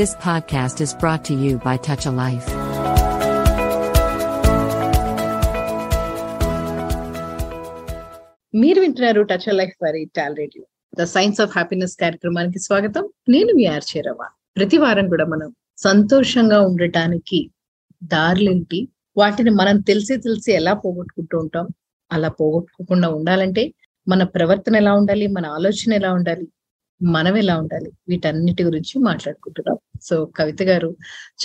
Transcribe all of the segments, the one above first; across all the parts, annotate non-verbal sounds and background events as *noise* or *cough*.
This podcast is brought to you by Touch a Life. మీరు వింటున్నారు touch life వారి talk radio the science of happiness కార్యక్రమానికి స్వాగతం. నేను మీ ఆర్చేరవ ప్రతి వారం కూడా మనం సంతోషంగా ఉండటానికి దారులేంటి? వాటిని మనం తెలిసి తెలిసి ఎలా పోగొట్టుకుంటూ ఉంటాం? అలా పోగొట్టుకోకుండా ఉండాలంటే మన ప్రవర్తన ఎలా ఉండాలి? మన ఆలోచన ఎలా ఉండాలి? మనం ఎలా ఉండాలి? వీటన్నిటి గురించి మాట్లాడుకుంటున్నాం. సో కవిత గారు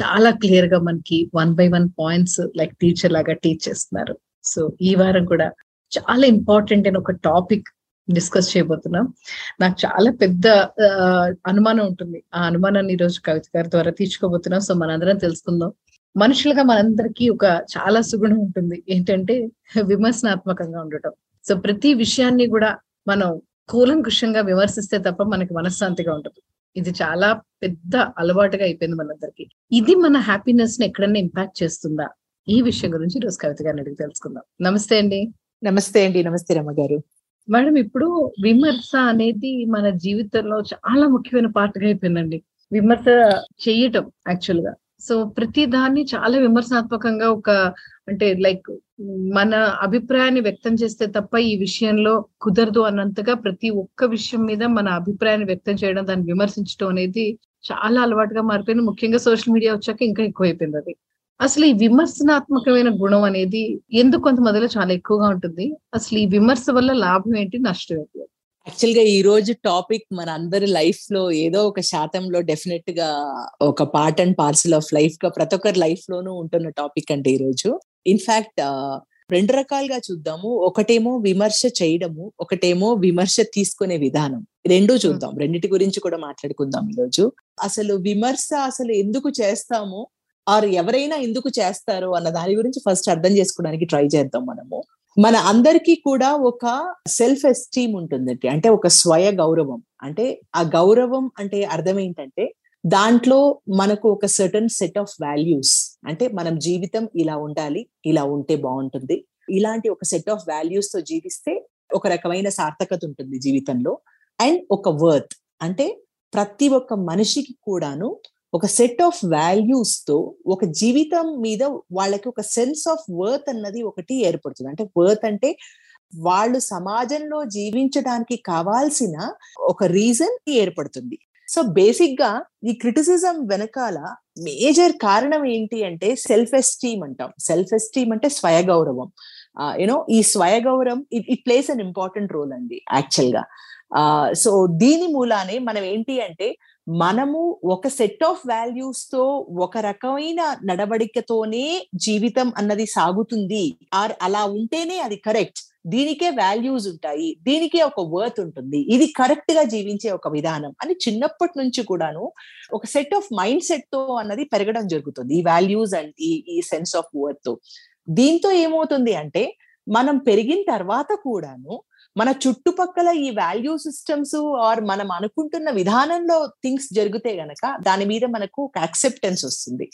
చాలా క్లియర్గా మనకి one by one points like teacher లాగా టీచ్ చేస్తున్నారు. సో ఈ వారం కూడా చాలా ఇంపార్టెంట్ అయిన ఒక టాపిక్ డిస్కస్ చేయబోతున్నాం. నాకు చాలా పెద్ద ఆ, అనుమానం ఉంటుంది. ఆ అనుమానాన్ని ఈ రోజు కవిత గారి ద్వారా తీర్చుకోబోతున్నాం. సో మనందరం తెలుసుకుందాం. మనుషులుగా మనందరికీ ఒక చాలా సుగుణం ఉంటుంది. ఏంటంటే విమర్శనాత్మకంగా ఉండటం. సో ప్రతి విషయాన్ని కూడా మనం కూలంకుషంగా విమర్శిస్తే తప్ప మనకి మనశ్శాంతిగా ఉంటుంది. ఇది చాలా పెద్ద అలవాటుగా అయిపోయింది మనందరికి. ఇది మన హ్యాపీనెస్ని ఎక్కడన్నా ఇంపాక్ట్ చేస్తుందా? ఈ విషయం గురించి ఈరోజు కవిత గారిని అడిగి తెలుసుకుందాం. నమస్తే అండి. నమస్తే అండి. నమస్తే రమ్మ గారు. మేడం ఇప్పుడు విమర్శ అనేది మన జీవితంలో చాలా ముఖ్యమైన పార్ట్గా అయిపోయిందండి. విమర్శ చేయటం యాక్చువల్గా. సో ప్రతి దాన్ని చాలా విమర్శనాత్మకంగా ఒక అంటే లైక్ మన అభిప్రాయాన్ని వ్యక్తం చేస్తే తప్ప ఈ విషయంలో కుదరదు అన్నంతగా ప్రతి ఒక్క విషయం మీద మన అభిప్రాయాన్ని వ్యక్తం చేయడం దాన్ని విమర్శించడం అనేది చాలా అలవాటుగా మారిపోయింది. ముఖ్యంగా సోషల్ మీడియా వచ్చాక ఇంకా ఎక్కువైపోయింది అది. అసలు ఈ విమర్శనాత్మకమైన గుణం అనేది ఎందుకు కొంతమందిలో చాలా ఎక్కువగా ఉంటుంది? అసలు ఈ విమర్శ వల్ల లాభం ఏంటి? నష్టం ఏంటి? యాక్చువల్గా ఈ రోజు టాపిక్ మన అందరి లైఫ్లో ఏదో ఒక శాతంలో డెఫినెట్గా ఒక పార్ట్ అండ్ పార్సల్ ఆఫ్ లైఫ్గా ప్రతి ఒక్కరి లైఫ్ లోనూ ఉంటున్న టాపిక్ అంటే ఈ రోజు. ఇన్ఫాక్ట్ రెండు రకాలుగా చూద్దాము. ఒకటేమో విమర్శ చేయడము ఒకటేమో విమర్శ తీసుకునే విధానం. రెండూ చూద్దాం. రెండిటి గురించి కూడా మాట్లాడుకుందాం ఈ రోజు. అసలు విమర్శ అసలు ఎందుకు చేస్తాము? ఆర్ ఎవరైనా ఎందుకు చేస్తారు అన్న దాని గురించి ఫస్ట్ అర్థం చేసుకోవడానికి ట్రై చేద్దాం మనము. మన అందరికీ కూడా ఒక సెల్ఫ్ ఎస్టీమ్ ఉంటుందండి. అంటే ఒక స్వయ గౌరవం. అంటే ఆ గౌరవం అంటే అర్థం ఏంటంటే దాంట్లో మనకు ఒక సర్టన్ సెట్ ఆఫ్ వాల్యూస్ అంటే మనం జీవితం ఇలా ఉండాలి ఇలా ఉంటే బాగుంటుంది. ఇలాంటి ఒక సెట్ ఆఫ్ వాల్యూస్తో జీవిస్తే ఒక రకమైన సార్థకత ఉంటుంది జీవితంలో. అండ్ ఒక వర్త్ అంటే ప్రతి ఒక్క మనిషికి కూడాను ఒక సెట్ ఆఫ్ వాల్యూస్తో ఒక జీవితం మీద వాళ్ళకి ఒక సెన్స్ ఆఫ్ వర్త్ అన్నది ఒకటి ఏర్పడుతుంది. అంటే వర్త్ అంటే వాళ్ళు సమాజంలో జీవించడానికి కావాల్సిన ఒక రీజన్ ఏర్పడుతుంది. సో బేసిక్గా ఈ క్రిటిసిజం వెనకాల మేజర్ కారణం ఏంటి అంటే సెల్ఫ్ ఎస్టీమ్ అంటాం. సెల్ఫ్ ఎస్టీమ్ అంటే స్వయ గౌరవం యూనో ఈ స్వయ గౌరవం it plays an important role అండి యాక్చువల్గా. సో దీని మూలానే మనం ఏంటి అంటే మనము ఒక సెట్ ఆఫ్ వాల్యూస్తో ఒక రకమైన నడవడికతోనే జీవితం అన్నది సాగుతుంది. ఆర్ అలా ఉంటేనే అది కరెక్ట్ దీనికే వాల్యూస్ ఉంటాయి. దీనికే ఒక వర్త్ ఉంటుంది. ఇది కరెక్ట్గా జీవించే ఒక విధానం అని చిన్నప్పటి నుంచి కూడాను ఒక సెట్ ఆఫ్ మైండ్ సెట్తో అన్నది పెరగడం జరుగుతుంది. ఈ వాల్యూస్ అండ్ ఈ ఈ సెన్స్ ఆఫ్ వర్త్తో. దీంతో ఏమవుతుంది అంటే మనం పెరిగిన తర్వాత కూడాను మన చుట్టుపక్కల ఈ వాల్యూ సిస్టమ్స్ ఆర్ మనం అనుకుంటున్న విధానంలో థింగ్స్ జరిగితే గనక దాని మీద మనకు ఒక అక్సెప్టెన్స్ వస్తుంది.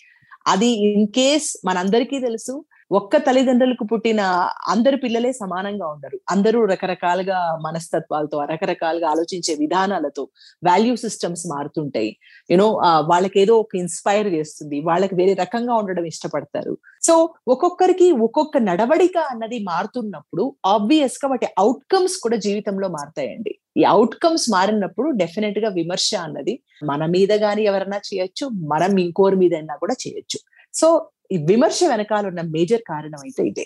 అది ఇన్ కేస్ మనందరికీ తెలుసు ఒక్క తల్లిదండ్రులకు పుట్టిన అందరు పిల్లలే సమానంగా ఉండరు. అందరూ రకరకాలుగా మనస్తత్వాలతో రకరకాలుగా ఆలోచించే విధానాలతో వాల్యూ సిస్టమ్స్ మారుతుంటాయి. యూనో వాళ్ళకి ఏదో ఒక ఇన్స్పైర్ చేస్తుంది. వాళ్ళకి వేరే రకంగా ఉండడం ఇష్టపడతారు. సో ఒక్కొక్కరికి ఒక్కొక్క నడవడిక అన్నది మారుతున్నప్పుడు ఆబ్వియస్గా వాటి అవుట్కమ్స్ కూడా జీవితంలో మారుతాయండి. ఈ అవుట్కమ్స్ మారినప్పుడు డెఫినెట్గా విమర్శ అన్నది మన మీద గాని ఎవరైనా చేయొచ్చు మనం ఇంకోరి మీద అయినా కూడా చేయొచ్చు. సో విమర్శ వెనకాల ఉన్న మేజర్ కారణం అయితే ఇదే.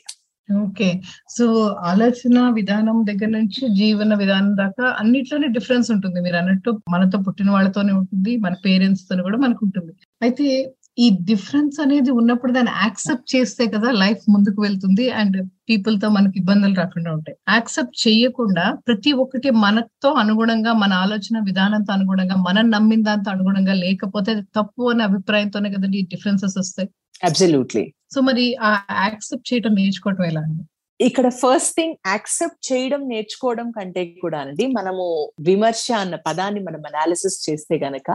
ఓకే. సో ఆలోచన విధానం దగ్గర నుంచి జీవన విధానం దాకా అన్నిట్లోనే డిఫరెన్స్ ఉంటుంది. మీరు అన్నట్టు మనతో పుట్టిన వాళ్ళతోనే ఉంటుంది మన పేరెంట్స్ తోనే కూడా మనకు ఉంటుంది అయితే ఈ డిఫరెన్స్ అనేది ఉన్నప్పుడు దాన్ని యాక్సెప్ట్ చేస్తే కదా లైఫ్ ముందుకు వెళ్తుంది అండ్ పీపుల్తో మనకి ఇబ్బందులు రాకుండా ఉంటాయి. యాక్సెప్ట్ చేయకుండా ప్రతి ఒక్కటి మనతో అనుగుణంగా మన ఆలోచన విధానంతో అనుగుణంగా మనం నమ్మిన దాంతో అనుగుణంగా లేకపోతే తప్పు అనే అభిప్రాయంతోనే కదండి ఈ డిఫరెన్సెస్ వస్తాయి. అబ్సల్యూట్లీ సో మరి ఆ యాక్సెప్ట్ చేయడం నేర్చుకోవటం ఎలా అండి? ఇక్కడ ఫస్ట్ థింగ్ యాక్సెప్ట్ చేయడం నేర్చుకోవడం కంటే కూడా అండి మనము విమర్శ అన్న పదాన్ని మనం అనాలిసిస్ చేస్తే గనక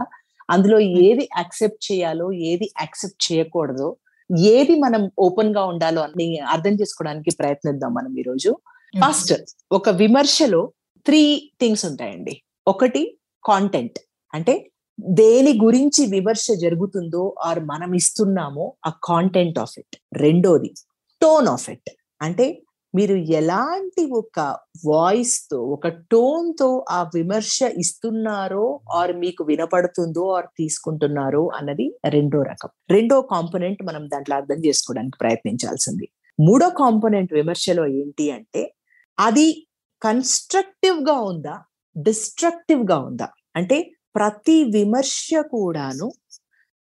అందులో ఏది యాక్సెప్ట్ చేయాలో ఏది యాక్సెప్ట్ చేయకూడదో ఏది మనం ఓపెన్గా ఉండాలో అని అర్థం చేసుకోవడానికి ప్రయత్నిద్దాం మనం ఈరోజు. ఫస్ట్ ఒక విమర్శలో త్రీ థింగ్స్ ఉంటాయండి. ఒకటి కాంటెంట్. అంటే దేని గురించి విమర్శ జరుగుతుందో ఆర్ మనం ఇస్తున్నామో ఆ కాంటెంట్ ఆఫ్ ఇట్. రెండోది టోన్ ఆఫ్ ఇట్. అంటే మీరు ఎలాంటి ఒక వాయిస్తో ఒక టోన్తో ఆ విమర్శ ఇస్తున్నారో ఆర్ మీకు వినపడుతుందో ఆర్ తీసుకుంటున్నారో అన్నది రెండో రకం. రెండో కాంపోనెంట్ మనం దాంట్లో అర్థం చేసుకోవడానికి ప్రయత్నించాల్సింది. మూడో కాంపోనెంట్ విమర్శలో ఏంటి అంటే అది కన్స్ట్రక్టివ్గా ఉందా డిస్ట్రక్టివ్గా ఉందా? అంటే ప్రతి విమర్శ కూడాను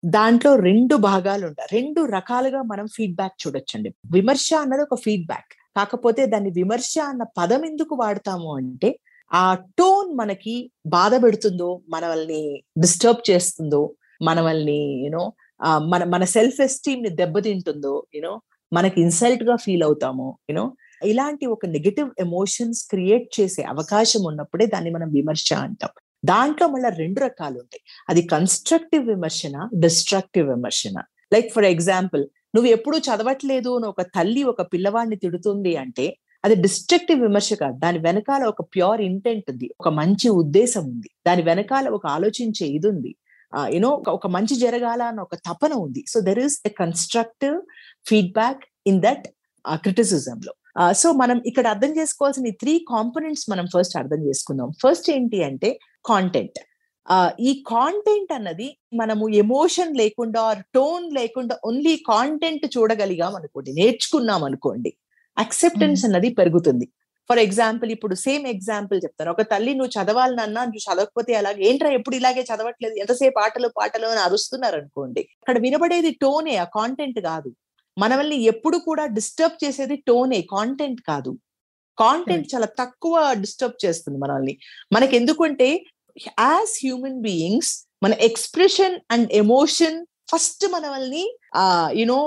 దాంట్లో రెండు భాగాలు ఉంటాయి. రెండు రకాలుగా మనం ఫీడ్బ్యాక్ చూడొచ్చండి. విమర్శ అన్నది ఒక ఫీడ్బ్యాక్. కాకపోతే దాన్ని విమర్శ అన్న పదం ఎందుకు వాడతాము అంటే ఆ టోన్ మనకి బాధ పెడుతుందో మనల్ని డిస్టర్బ్ చేస్తుందో మనల్ని యూనో మన మన సెల్ఫ్ ఎస్టీమ్ని దెబ్బతింటుందో యూనో మనకి ఇన్సల్ట్గా ఫీల్ అవుతాము యూనో ఇలాంటి ఒక నెగటివ్ ఎమోషన్స్ క్రియేట్ చేసే అవకాశం ఉన్నప్పుడే దాన్ని మనం విమర్శ అంటాం. దాంట్లో మళ్ళీ రెండు రకాలు ఉంటాయి అది కన్స్ట్రక్టివ్ విమర్శన డిస్ట్రక్టివ్ విమర్శన. లైక్ ఫర్ ఎగ్జాంపుల్ నువ్వు ఎప్పుడు చదవట్లేదు అని ఒక తల్లి ఒక పిల్లవాడిని తిడుతుంది అంటే అది డిస్ట్రక్టివ్ విమర్శ కాదు. దాని వెనకాల ఒక ప్యూర్ ఇంటెంట్ ఉంది. ఒక మంచి ఉద్దేశం ఉంది. దాని వెనకాల ఒక ఆలోచించే ఇది ఉంది. యూనో ఒక మంచి జరగాల అన్న ఒక తపన ఉంది. So there is a constructive feedback in that criticism లో. సో మనం ఇక్కడ అర్థం చేసుకోవాల్సిన త్రీ కాంపోనెంట్స్ మనం ఫస్ట్ అర్థం చేసుకుందాం. ఫస్ట్ ఏంటి అంటే కాంటెంట్ ఈ కాంటెంట్ అన్నది మనము ఎమోషన్ లేకుండా టోన్ లేకుండా ఓన్లీ కాంటెంట్ చూడగలిగాం అనుకోండి నేర్చుకున్నాం అనుకోండి అక్సెప్టెన్స్ అన్నది పెరుగుతుంది. ఫర్ ఎగ్జాంపుల్ ఇప్పుడు సేమ్ ఎగ్జాంపుల్ చెప్తాను. ఒక తల్లి నువ్వు చదవాలని అన్నా నువ్వు చదవకపోతే అలాగే ఏంట్రా ఎప్పుడు ఇలాగే చదవట్లేదు ఎంతసేపు ఆటలు పాటలు అని అరుస్తున్నారు అనుకోండి. అక్కడ వినబడేది టోనే ఆ కాంటెంట్ కాదు. మనల్ని ఎప్పుడు కూడా డిస్టర్బ్ చేసేది టోనే కాంటెంట్ కాదు. కాంటెంట్ చాలా తక్కువ డిస్టర్బ్ చేస్తుంది మనల్ని. మనకి ఎందుకంటే యాజ్ హ్యూమన్ బీయింగ్స్ మన ఎక్స్ప్రెషన్ అండ్ ఎమోషన్ ఫస్ట్ మనల్ని ఆ యునో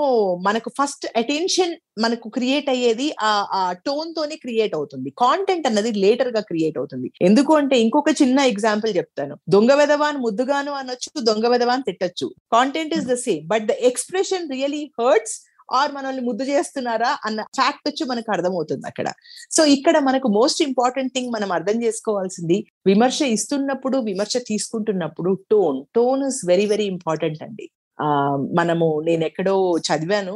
మనకు ఫస్ట్ అటెన్షన్ మనకు క్రియేట్ అయ్యేది ఆ ఆ టోన్ తోనే క్రియేట్ అవుతుంది. కాంటెంట్ అన్నది లేటర్గా క్రియేట్ అవుతుంది. ఎందుకు అంటే ఇంకొక చిన్న ఎగ్జాంపుల్ చెప్తాను. దొంగ వెదవాన్ ముద్దుగాను అనొచ్చు దొంగ వెదవాన్ తిట్టచ్చు. Content is the same but the expression really hurts or మనల్ని ముద్దు చేస్తున్నారా అన్న ఫ్యాక్ట్ వచ్చి మనకు అర్థమవుతుంది అక్కడ. సో ఇక్కడ మనకు మోస్ట్ ఇంపార్టెంట్ థింగ్ మనం అర్థం చేసుకోవాల్సింది విమర్శ ఇస్తున్నప్పుడు విమర్శ తీసుకుంటున్నప్పుడు tone tone is very very important అండి. ఆ మనము నేను ఎక్కడో చదివాను.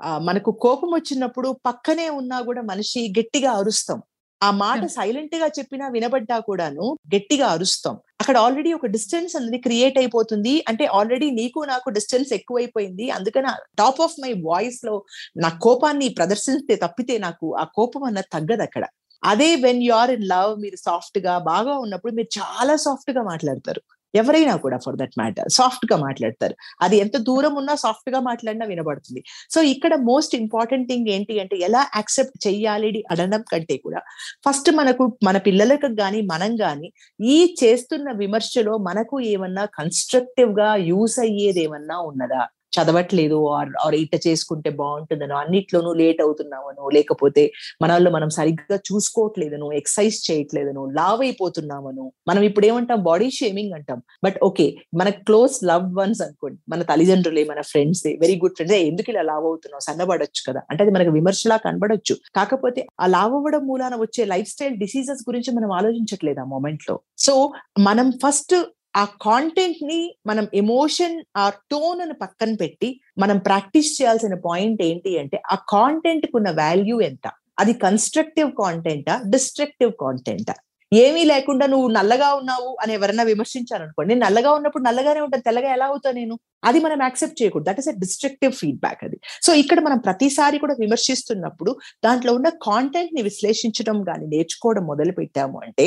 ఆ మనకు కోపం వచ్చినప్పుడు పక్కనే ఉన్నా కూడా మనిషి గట్టిగా అరుస్తాం. ఆ మాట సైలెంట్గా చెప్పినా వినబడ్డా కూడాను గట్టిగా అరుస్తాం. అక్కడ ఆల్రెడీ ఒక డిస్టెన్స్ అనేది క్రియేట్ అయిపోతుంది. అంటే ఆల్రెడీ నీకు నాకు డిస్టెన్స్ ఎక్కువైపోయింది. అందుకని టాప్ ఆఫ్ మై వాయిస్లో నా కోపాన్ని ప్రదర్శిస్తే తప్పితే నాకు ఆ కోపం అన్నది తగ్గదు అక్కడ. అదే when you are in love మీరు సాఫ్ట్గా బాగా ఉన్నప్పుడు మీరు చాలా సాఫ్ట్గా మాట్లాడతారు. ఎవరైనా కూడా ఫర్ దట్ మ్యాటర్ సాఫ్ట్గా మాట్లాడతారు. అది ఎంత దూరం ఉన్నా సాఫ్ట్గా మాట్లాడినా వినబడుతుంది. సో ఇక్కడ మోస్ట్ ఇంపార్టెంట్ థింగ్ ఏంటి అంటే ఎలా యాక్సెప్ట్ చెయ్యాలి అడడం కంటే కూడా ఫస్ట్ మనకు మన పిల్లలకు కానీ మనం కానీ ఈ చేస్తున్న విమర్శలో మనకు ఏమన్నా కన్స్ట్రక్టివ్గా యూస్ అయ్యేది ఏమన్నా ఉన్నదా? చదవట్లేదు ఆర్ ఆర్ ఇట్ట చేసుకుంటే బాగుంటుందనో అన్నిట్లోనూ లేట్ అవుతున్నామనో లేకపోతే మనల్లో మనం సరిగ్గా చూసుకోవట్లేదను ఎక్సర్సైజ్ చేయట్లేదను లావ్ అయిపోతున్నామను మనం ఇప్పుడు ఏమంటాం బాడీ షేమింగ్ అంటాం. బట్ ఓకే మన క్లోజ్ లవ్ వన్స్ అనుకోండి మన తల్లిదండ్రులే మన ఫ్రెండ్స్ వెరీ గుడ్ ఫ్రెండ్స్ ఎందుకు ఇలా లావ్ అవుతున్నావు? సన్నబడొచ్చు కదా. అంటే అది మనకు విమర్శలా కనబడొచ్చు. కాకపోతే ఆ లావ్ అవ్వడం మూలాన వచ్చే లైఫ్ స్టైల్ డిసీజెస్ గురించి మనం ఆలోచించట్లేదు ఆ మూమెంట్లో సో మనం ఫస్ట్ ఆ కాంటెంట్ని మనం ఎమోషన్ ఆ టోన్ అని పక్కన పెట్టి మనం ప్రాక్టీస్ చేయాల్సిన పాయింట్ ఏంటి అంటే ఆ కాంటెంట్కు ఉన్న వాల్యూ ఎంత అది కన్స్ట్రక్టివ్ కాంటెంటా డిస్ట్రక్టివ్ కాంటెంటా ఏమీ లేకుండా నువ్వు నల్లగా ఉన్నావు అని ఎవరైనా విమర్శించాలనుకోండి నల్లగా ఉన్నప్పుడు నల్లగానే ఉంటాను తెల్లగా ఎలా అవుతా నేను? అది మనం యాక్సెప్ట్ చేయకూడదు. That is a destructive feedback అది. సో ఇక్కడ మనం ప్రతిసారి కూడా విమర్శిస్తున్నప్పుడు దాంట్లో ఉన్న కాంటెంట్ని విశ్లేషించడం కానీ నేర్చుకోవడం మొదలు పెట్టాము అంటే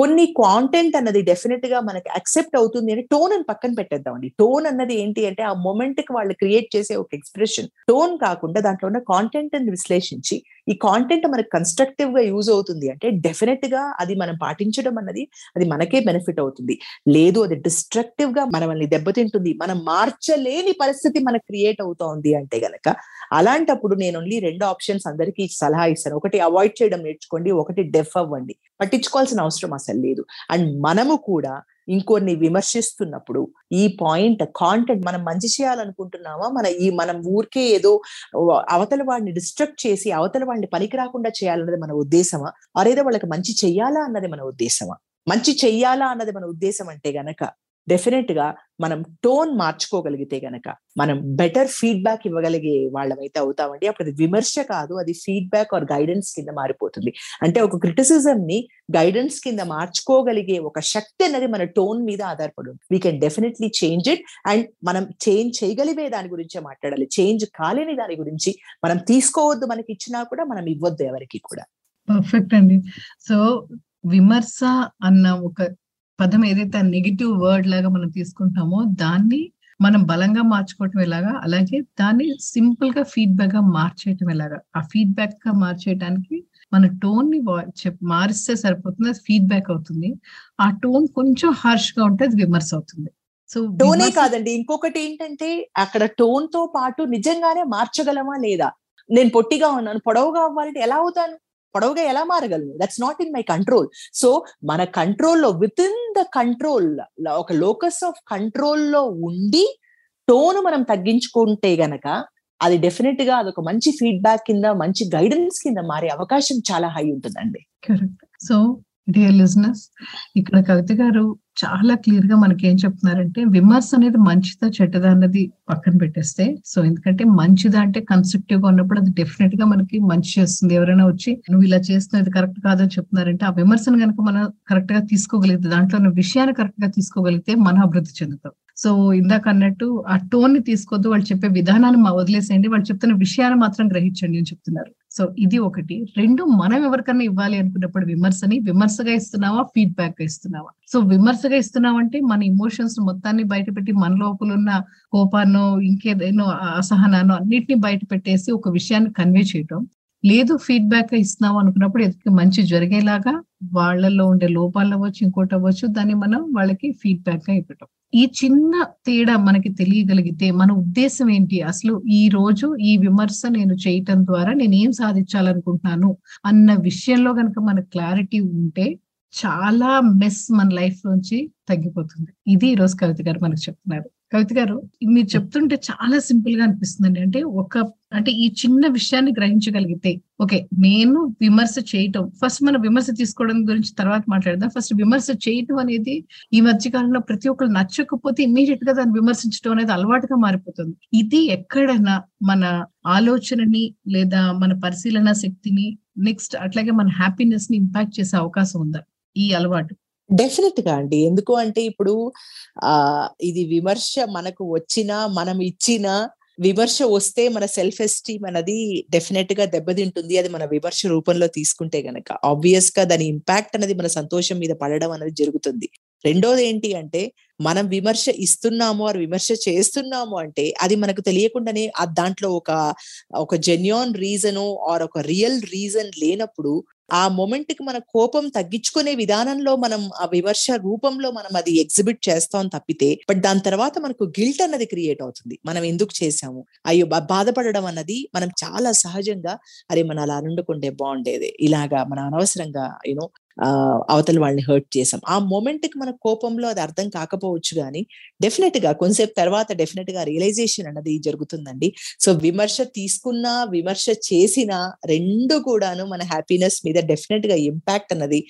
కొన్ని కాంటెంట్ అన్నది డెఫినెట్గా మనకి అక్సెప్ట్ అవుతుంది అని టోన్ అని పక్కన పెట్టేద్దామండి. టోన్ అన్నది ఏంటి అంటే ఆ మూమెంట్కి వాళ్ళు క్రియేట్ చేసే ఒక ఎక్స్ప్రెషన్. టోన్ కాకుండా దాంట్లో ఉన్న కాంటెంట్ని విశ్లేషించి ఈ కాంటెంట్ మనకి కన్స్ట్రక్టివ్గా యూజ్ అవుతుంది అంటే డెఫినెట్గా అది మనం పాటించడం అన్నది అది మనకే బెనిఫిట్ అవుతుంది. లేదు అది డిస్ట్రక్టివ్గా మనల్ని దెబ్బతింటుంది. మనం మా మార్చలేని పరిస్థితి మనకు క్రియేట్ అవుతోంది అంటే గనక అలాంటప్పుడు నేను ఓన్లీ రెండు ఆప్షన్స్ అందరికీ సలహా ఇస్తాను. ఒకటి అవాయిడ్ చేయడం నేర్చుకోండి ఒకటి డెఫ్ అవ్వండి. పట్టించుకోవాల్సిన అవసరం అసలు లేదు. అండ్ మనము కూడా ఇంకొన్ని విమర్శిస్తున్నప్పుడు ఈ పాయింట్ కాంటెంట్ మనం మంచి చేయాలనుకుంటున్నామా? మన ఈ మనం ఊరికే ఏదో అవతల వాడిని డిస్ట్రక్ట్ చేసి అవతల వాడిని పనికి రాకుండా చేయాలన్నది మన ఉద్దేశమా? అరేదో వాళ్ళకి మంచి చెయ్యాలా అన్నది మన ఉద్దేశమా? మంచి చెయ్యాలా అన్నది మన ఉద్దేశం అంటే గనక డెఫినెట్గా మనం టోన్ మార్చుకోగలిగితే గనక మనం బెటర్ ఫీడ్బ్యాక్ ఇవ్వగలిగే వాళ్ళమైతే అవుతామండి. అప్పుడు అది విమర్శ కాదు అది ఫీడ్బ్యాక్ ఆర్ గైడెన్స్ కింద మారిపోతుంది. అంటే ఒక క్రిటిసిజం ని గైడెన్స్ కింద మార్చుకోగలిగే ఒక శక్తి అనేది మన టోన్ మీద ఆధారపడి ఉంది we can definitely change it and మనం చేంజ్ చేయగలిగే దాని గురించే మాట్లాడాలి. చేంజ్ కాలేని దాని గురించి మనం తీసుకోవద్దు మనకి ఇచ్చినా కూడా మనం ఇవ్వద్దు ఎవరికి కూడా. పర్ఫెక్ట్ అండి. సో విమర్శ అన్న ఒక పదం ఏదైతే నెగిటివ్ వర్డ్ లాగా మనం తీసుకుంటామో దాన్ని మనం బలంగా మార్చుకోవటం ఎలాగా? అలాగే దాన్ని సింపుల్గా ఫీడ్బ్యాక్గా మార్చేయటం ఎలాగా? ఆ ఫీడ్బ్యాక్గా మార్చేయడానికి మన టోన్ని మారిస్తే సరిపోతుంది అది ఫీడ్బ్యాక్ అవుతుంది. ఆ టోన్ కొంచెం హార్ష్గా ఉంటే అది విమర్శ అవుతుంది. సో టోనే కాదండి. ఇంకొకటి ఏంటంటే అక్కడ టోన్తో పాటు నిజంగానే మార్చగలమా లేదా? నేను పొట్టిగా ఉన్నాను పొడవుగా అవ్వాలంటే ఎలా అవుతాను? పొడవుగా ఎలా మారగలను? That's not in my control so మన కంట్రోల్లో విత్ ఇన్ ద కంట్రోల్ ఒక లోకస్ ఆఫ్ కంట్రోల్లో ఉండి టోన్ మనం తగ్గించుకుంటే గనక అది డెఫినెట్గా అదొక మంచి ఫీడ్బ్యాక్ కింద మంచి గైడెన్స్ కింద మారే అవకాశం చాలా హై ఉంటుందండి. కరెక్ట్ సో డియర్ లిజినెస్ ఇక్కడ కవిత గారు చాలా క్లియర్గా మనకి ఏం చెప్తున్నారంటే విమర్శ అనేది మంచిదా చెడ్డదా అన్నది పక్కన పెట్టేస్తే సో ఎందుకంటే మంచిదా అంటే కన్స్ట్రక్టివ్గా ఉన్నప్పుడు అది డెఫినెట్గా మనకి మంచి చేస్తుంది. ఎవరైనా వచ్చి నువ్వు ఇలా చేస్తున్నావు ఇది కరెక్ట్ కాదని చెప్తున్నారంటే ఆ విమర్శను కనుక మనం కరెక్ట్గా తీసుకోగలిగితే దాంట్లో ఉన్న విషయాన్ని కరెక్ట్గా తీసుకోగలిగితే మనం అభివృద్ధి చెందుతాం. సో ఇందాక అన్నట్టు ఆ టోన్ని తీసుకోవద్దు వాళ్ళు చెప్పే విధానాన్ని వదిలేసేయండి వాళ్ళు చెప్తున్న విషయాన్ని మాత్రం గ్రహించండి అని చెప్తున్నారు. సో ఇది ఒకటి. రెండు మనం ఎవరికైనా ఇవ్వాలి అనుకున్నప్పుడు విమర్శని విమర్శగా ఇస్తున్నావా ఫీడ్బ్యాక్గా ఇస్తున్నావా? సో విమర్శగా ఇస్తున్నావంటే మన ఇమోషన్స్ మొత్తాన్ని బయటపెట్టి మన లోపల ఉన్న కోపాన్నో ఇంకేదైనా అసహనానో అన్నిటిని బయట పెట్టేసి ఒక విషయాన్ని కన్వే చేయటం. లేదు ఫీడ్బ్యాక్ ఇస్తున్నాం అనుకున్నప్పుడు ఎదుటి మంచి జరిగేలాగా వాళ్ళల్లో ఉండే లోపాలు అవ్వచ్చు ఇంకోటి అవ్వచ్చు దాన్ని మనం వాళ్ళకి ఫీడ్బ్యాక్గా ఇవ్వటం. ఈ చిన్న తేడా మనకి తెలియగలిగితే మన ఉద్దేశం ఏంటి? అసలు ఈ రోజు ఈ విమర్శ నేను చేయటం ద్వారా నేను ఏం సాధించాలనుకుంటున్నాను? అన్న విషయంలో కనుక మన క్లారిటీ ఉంటే చాలా మెస్ మన లైఫ్ నుంచి తగ్గిపోతుంది. ఇది ఈ రోజు కవిత గారు మనకు చెప్తున్నారు. కవిత గారు మీరు చెప్తుంటే చాలా సింపుల్గా అనిపిస్తుందండి. అంటే ఒక అంటే ఈ చిన్న విషయాన్ని గ్రహించగలిగితే ఓకే నేను విమర్శ చేయటం ఫస్ట్ మనం విమర్శ తీసుకోవడం గురించి తర్వాత మాట్లాడదాం. ఫస్ట్ విమర్శ చేయటం అనేది ఈ మధ్య కాలంలో ప్రతి ఒక్కరు నచ్చకపోతే ఇమీడియట్గా దాన్ని విమర్శించడం అనేది అలవాటుగా మారిపోతుంది. ఇది ఎక్కడైనా మన ఆలోచనని లేదా మన పరిశీలన శక్తిని నెక్స్ట్ అట్లాగే మన హ్యాపీనెస్ని ఇంపాక్ట్ చేసే అవకాశం ఉందా? ఈ అలవాటు. డెఫినెట్గా అండి. ఎందుకు అంటే ఇప్పుడు ఆ ఇది విమర్శ మనకు వచ్చినా మనం ఇచ్చిన విమర్శ వస్తే మన సెల్ఫ్ ఎస్టీమ్ అనేది డెఫినెట్గా దెబ్బతింటుంది. అది మన విమర్శ రూపంలో తీసుకుంటే గనక. ఆబ్వియస్గా దాని ఇంపాక్ట్ అనేది మన సంతోషం మీద పడడం అనేది జరుగుతుంది. రెండోది ఏంటి అంటే మనం విమర్శ ఇస్తున్నాము ఆర్ విమర్శ చేస్తున్నాము అంటే అది మనకు తెలియకుండానే దాంట్లో ఒక ఒక జెన్యున్ రీజను ఆర్ ఒక రియల్ రీజన్ లేనప్పుడు ఆ మొమెంట్కి మన కోపం తగ్గించుకునే విధానంలో మనం ఆ విమర్శ రూపంలో మనం అది ఎగ్జిబిట్ చేస్తాం తప్పితే బట్ దాని తర్వాత మనకు గిల్ట్ అన్నది క్రియేట్ అవుతుంది. మనం ఎందుకు చేసాము అయ్యో బాధపడడం అన్నది మనం చాలా సహజంగా అరే మనం అలా అనుకుంటే బాగుండేది. ఇలాగా మన అనవసరంగా యూనో అవతల వాళ్ళని హర్ట్ చేసాం. ఆ మూమెంట్కి మన కోపంలో అది అర్థం కాకపోవచ్చు కానీ డెఫినెట్గా కొంతసేపు తర్వాత డెఫినెట్గా రియలైజేషన్ అన్నది జరుగుతుందండి. సో విమర్శ తీసుకున్నా విమర్శ చేసినా రెండు కూడాను మన హ్యాపీనెస్ మీద డెఫినెట్గా ఇంపాక్ట్ అన్నది